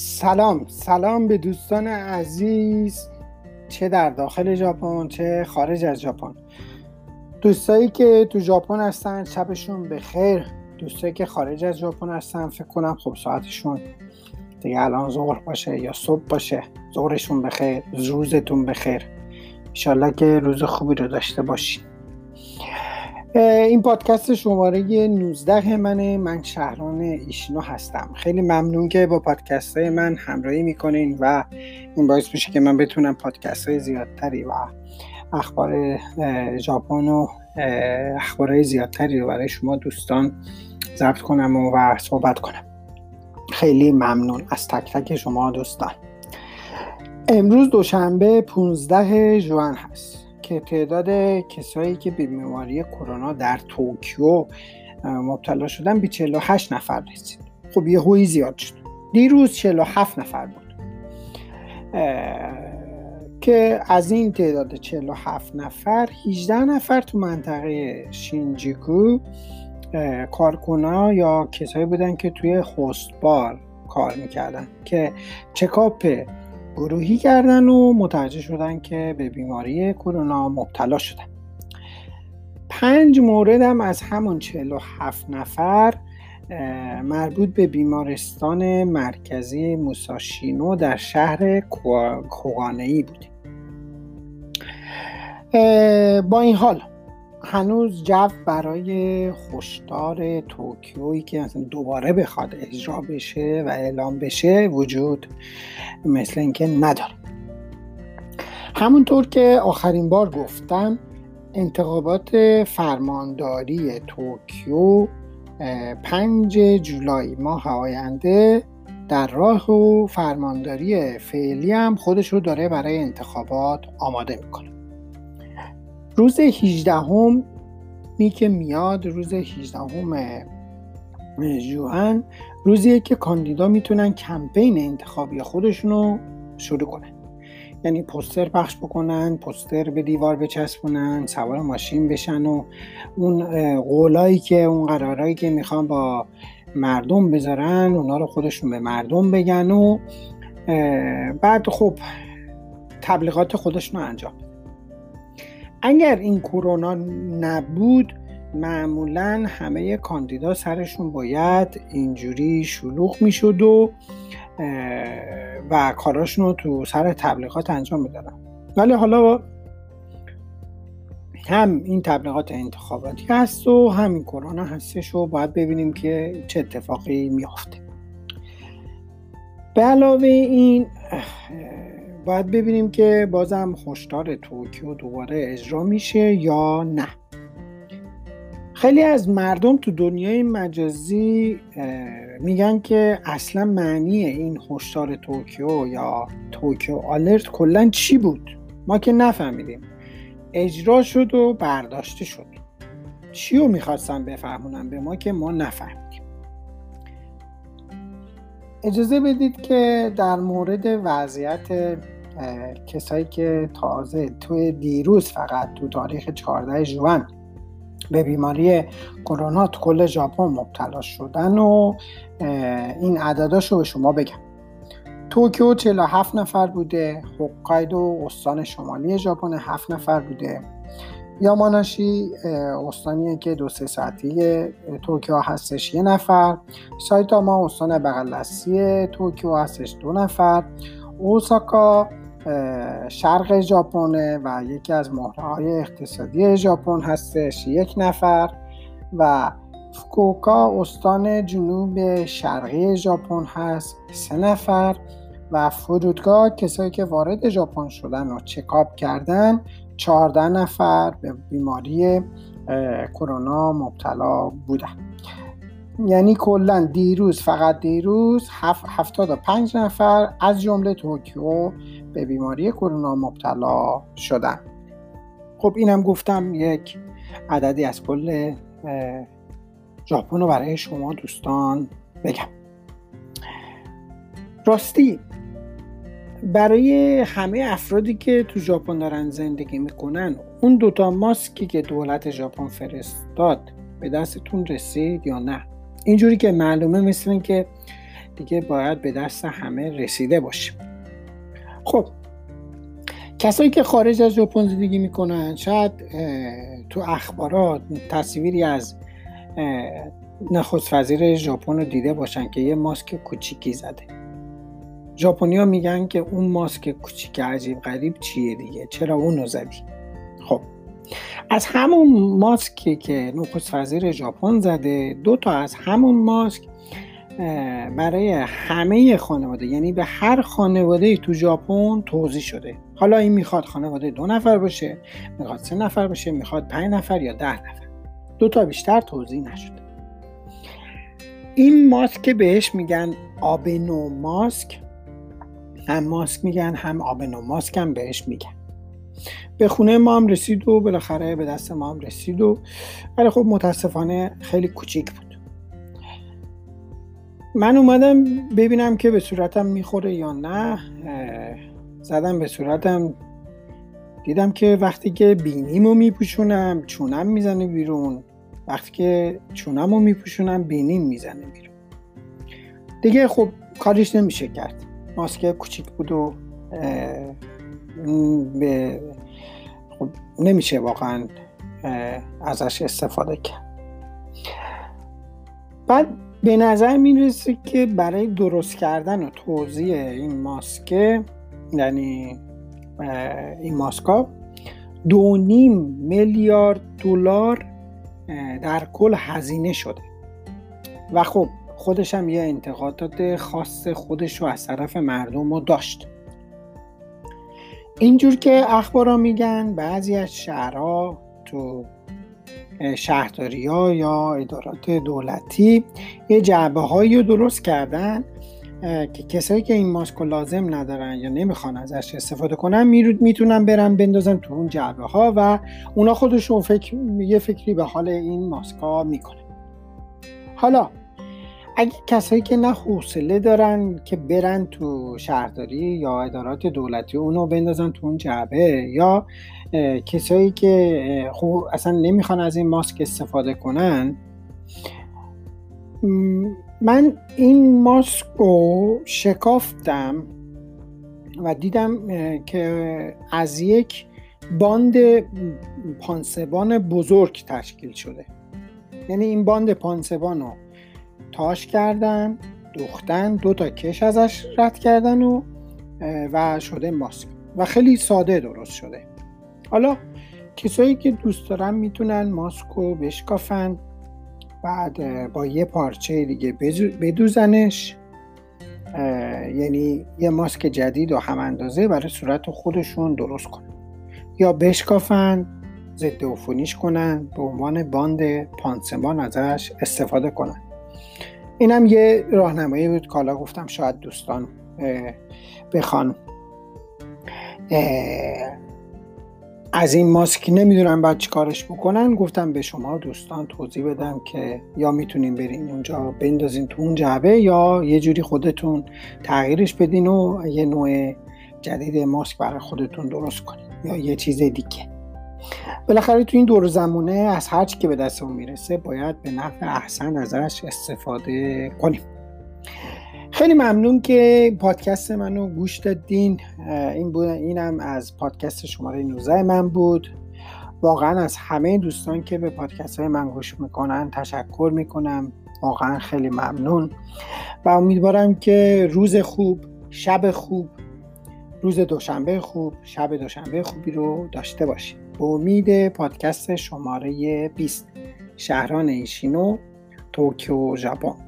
سلام سلام به دوستان عزیز. چه در داخل ژاپن چه خارج از ژاپن. دوستایی که تو ژاپن هستن شبشون به خیر دوستایی که خارج از ژاپن هستن فکر کنم خب ساعتشون دیگه الان ظهر باشه یا صبح باشه. ظهرشون بخیر روزتون بخیر. انشالله که روز خوبی رو داشته باشین. این پادکست شماره 19 منه. من شهران ایشینو هستم. خیلی ممنون که با پادکست های من همراهی می‌کنین و این باعث میشه که من بتونم پادکست های زیادتری و اخبار ژاپن و اخبار زیادتری رو برای شما دوستان ضبط کنم و صحبت کنم. خیلی ممنون از تک تک شما دوستان. امروز دوشنبه 15 ژوئن هست. که تعداد کسایی که به بیماری کرونا در توکیو مبتلا شدن به 48 نفر رسید. خب یه هوی زیاد شد. دیروز 47 نفر بود. که از این تعداد 47 نفر 18 نفر تو منطقه شینجیکو کارکونا یا کسایی بودن که توی هستبار کار می‌کردن. که چکاپ گروهی کردن و متوجه شدن که به بیماری کرونا مبتلا شدن. پنج هم از همون 47 نفر مربوط به بیمارستان مرکزی موساشینو در شهر کوگانهی بود با این حال هنوز جو برای خوشدار توکیویی که مثلا دوباره بخواد اجرا بشه و اعلام بشه وجود مثل اینکه نداره. همونطور که آخرین بار گفتم انتخابات فرمانداری توکیو پنج جولای ماه آینده در راه و فرمانداری فعلی هم خودش رو داره برای انتخابات آماده می‌کنه. روز 18 هم می که میاد روز 18 هم جوان روزیه که کاندیدا می‌تونن کمپین انتخابی خودشون رو شروع کنن. یعنی پستر پخش بکنن پستر به دیوار بچسبونن سوار ماشین بشن و اون قولایی که اون قرارایی که می‌خوان با مردم بذارن اونا رو خودشون به مردم بگن و بعد خب تبلیغات خودشون رو انجام اگر این کرونا نبود معمولا همه کاندیدا سرشون باید اینجوری شلوغ می‌شد و و کاراشون رو تو سر تبلیغات انجام می‌دادن. ولی حالا هم این تبلیغات انتخاباتی هست و همین کرونا هستش و باید ببینیم که چه اتفاقی میافته. به علاوه این باید ببینیم که بازم هشدار توکیو دوباره اجرا میشه یا نه. خیلی از مردم تو دنیای مجازی میگن که اصلا معنی این هشدار توکیو یا Tokyo Alert کلا چی بود؟ ما که نفهمیدیم. اجرا شد و برداشته شد. چی رو می‌خواستم بفهمونم به ما که ما نفهمیدیم. اجازه بدید که در مورد وضعیت کسایی که تازه توی دیروز فقط تو تاریخ 14 جوان به بیماری کرونا تو کل ژاپن مبتلا شدن و این عدداش رو به شما بگم. توکیو 47 نفر بوده هوکایدو استان شمالی ژاپن 7 نفر بوده. یاماناشی استانیه که دو سه ساعتی توکیو هستش یه نفر. سایتاما استان بغل دستی توکیو هستش دو نفر. اوساکا شرق ژاپن و یکی از مهره های اقتصادی ژاپن هستش یک نفر و فوکوکا استان جنوب شرقی ژاپن هست سه نفر و فرودگاه کسایی که وارد ژاپن شدن و چکاپ کردن چهارده نفر به بیماری کرونا مبتلا بودن. یعنی کلا دیروز فقط دیروز هفتاد و پنج نفر از جمله توکیو به بیماری کرونا مبتلا شدن خب اینم گفتم یک عددی از کل ژاپن رو برای شما دوستان بگم. راستی برای همه افرادی که تو ژاپن دارن زندگی می‌کنن اون دوتا ماسکی که دولت ژاپن فرستاد به دستتون رسید یا نه؟ اینجوری که معلومه مثل این که دیگه باید به دست همه رسیده باشه خب کسایی که خارج از ژاپن زندگی می‌کنن شاید تو اخبارات تصویری از نخست وزیر ژاپن رو دیده باشن که یه ماسک کوچیکی زده. ژاپنیا میگن که اون ماسک کوچیک عجیب غریب چیه دیگه؟ چرا اونو زدی؟ خب از همون ماسکی که نخست وزیر ژاپن زده دو تا از همون ماسک برای همه خانواده. یعنی به هر خانواده تو ژاپن توضیح شده. حالا این می‌خواد خانواده دو نفر باشه می‌خواد سه نفر باشه می‌خواد پنج نفر یا ده نفر. دو تا بیشتر توضیح نشده. این ماسک بهش میگن آبنو ماسک هم ماسک میگن هم آبنو ماسک هم بهش میگن. به خونه ما هم رسید و بالاخره به دست ما هم رسید و ولی خب متاسفانه خیلی کوچیک بود. من اومدم ببینم که به صورتم می‌خوره یا نه زدم به صورتم. دیدم که وقتی که بینیمو میپوشونم چونم می‌زنه بیرون. وقتی که چونم رو میپوشونم بینیم می‌زنه بیرون. دیگه خب کاریش نمیشه کرد. ماسک کوچیک بود و به خب نمیشه واقعا ازش استفاده کرد. بعد به نظر می‌رسه که برای درست کردن و توضیح این ماسک یعنی این ماسکا دو نیم میلیارد دلار در کل هزینه شده. و خب خودش هم یه انتقادات خاص خودش رو از طرف مردم رو داشت. اینجور که اخبارا میگن بعضی از شهرها تو شهرداری ها یا ادارات دولتی یه جعبه هایی رو درست کردن که کسایی که این ماسک لازم ندارن یا نمی‌خوان ازش استفاده کنن می‌تونن برن بندازن تو اون جعبه ها و اونا خودشون فکر یه فکری به حال این ماسک ها می‌کنه حالا اگه کسایی که نه حوصله دارن که برن تو شهرداری یا ادارات دولتی اونو بندازن تو اون جعبه یا کسایی که خوب اصلا نمی‌خوان از این ماسک استفاده کنن من این ماسک رو شکافتم و دیدم که از یک باند پانسبان بزرگ تشکیل شده. یعنی این باند پانسبان رو تاش کردن دوختن دو تا کش ازش رد کردن و و شده ماسک. و خیلی ساده درست شده. حالا کسایی که دوست دارن می‌تونن ماسک رو بشکافن بعد با یه پارچه دیگه بدوزنش. یعنی یه ماسک جدید و هم اندازه برای صورت خودشون درست کنن. یا بشکافن ضد عفونیش کنن به عنوان باند پانسمان ازش استفاده کنن. اینم یه راهنمایی بود کالا گفتم شاید دوستان بخوان. از این ماسک نمی‌دونم بعد چی کارش بکنن. گفتم به شما دوستان توضیح بدم که یا می‌تونین برین اونجا بندازین تو اون جعبه یا یه جوری خودتون تغییرش بدین و یه نوع جدید ماسک برای خودتون درست کنین یا یه چیز دیگه. بالاخره تو این دور زمونه از هر چی که به دستمون می‌رسه باید به نفع احسن ازش استفاده کنیم. خیلی ممنون که پادکست منو گوش دادین. این بود اینم از پادکست شماره 19 من بود. واقعا از همه دوستان که به پادکست های من گوش می‌کنن تشکر می‌کنم. واقعا خیلی ممنون. و امیدوارم که روز خوب شب خوب روز دوشنبه خوب شب دوشنبه خوبی رو داشته باشید به امید پادکست شماره 20 شهران ایشینو توکیو ژاپن.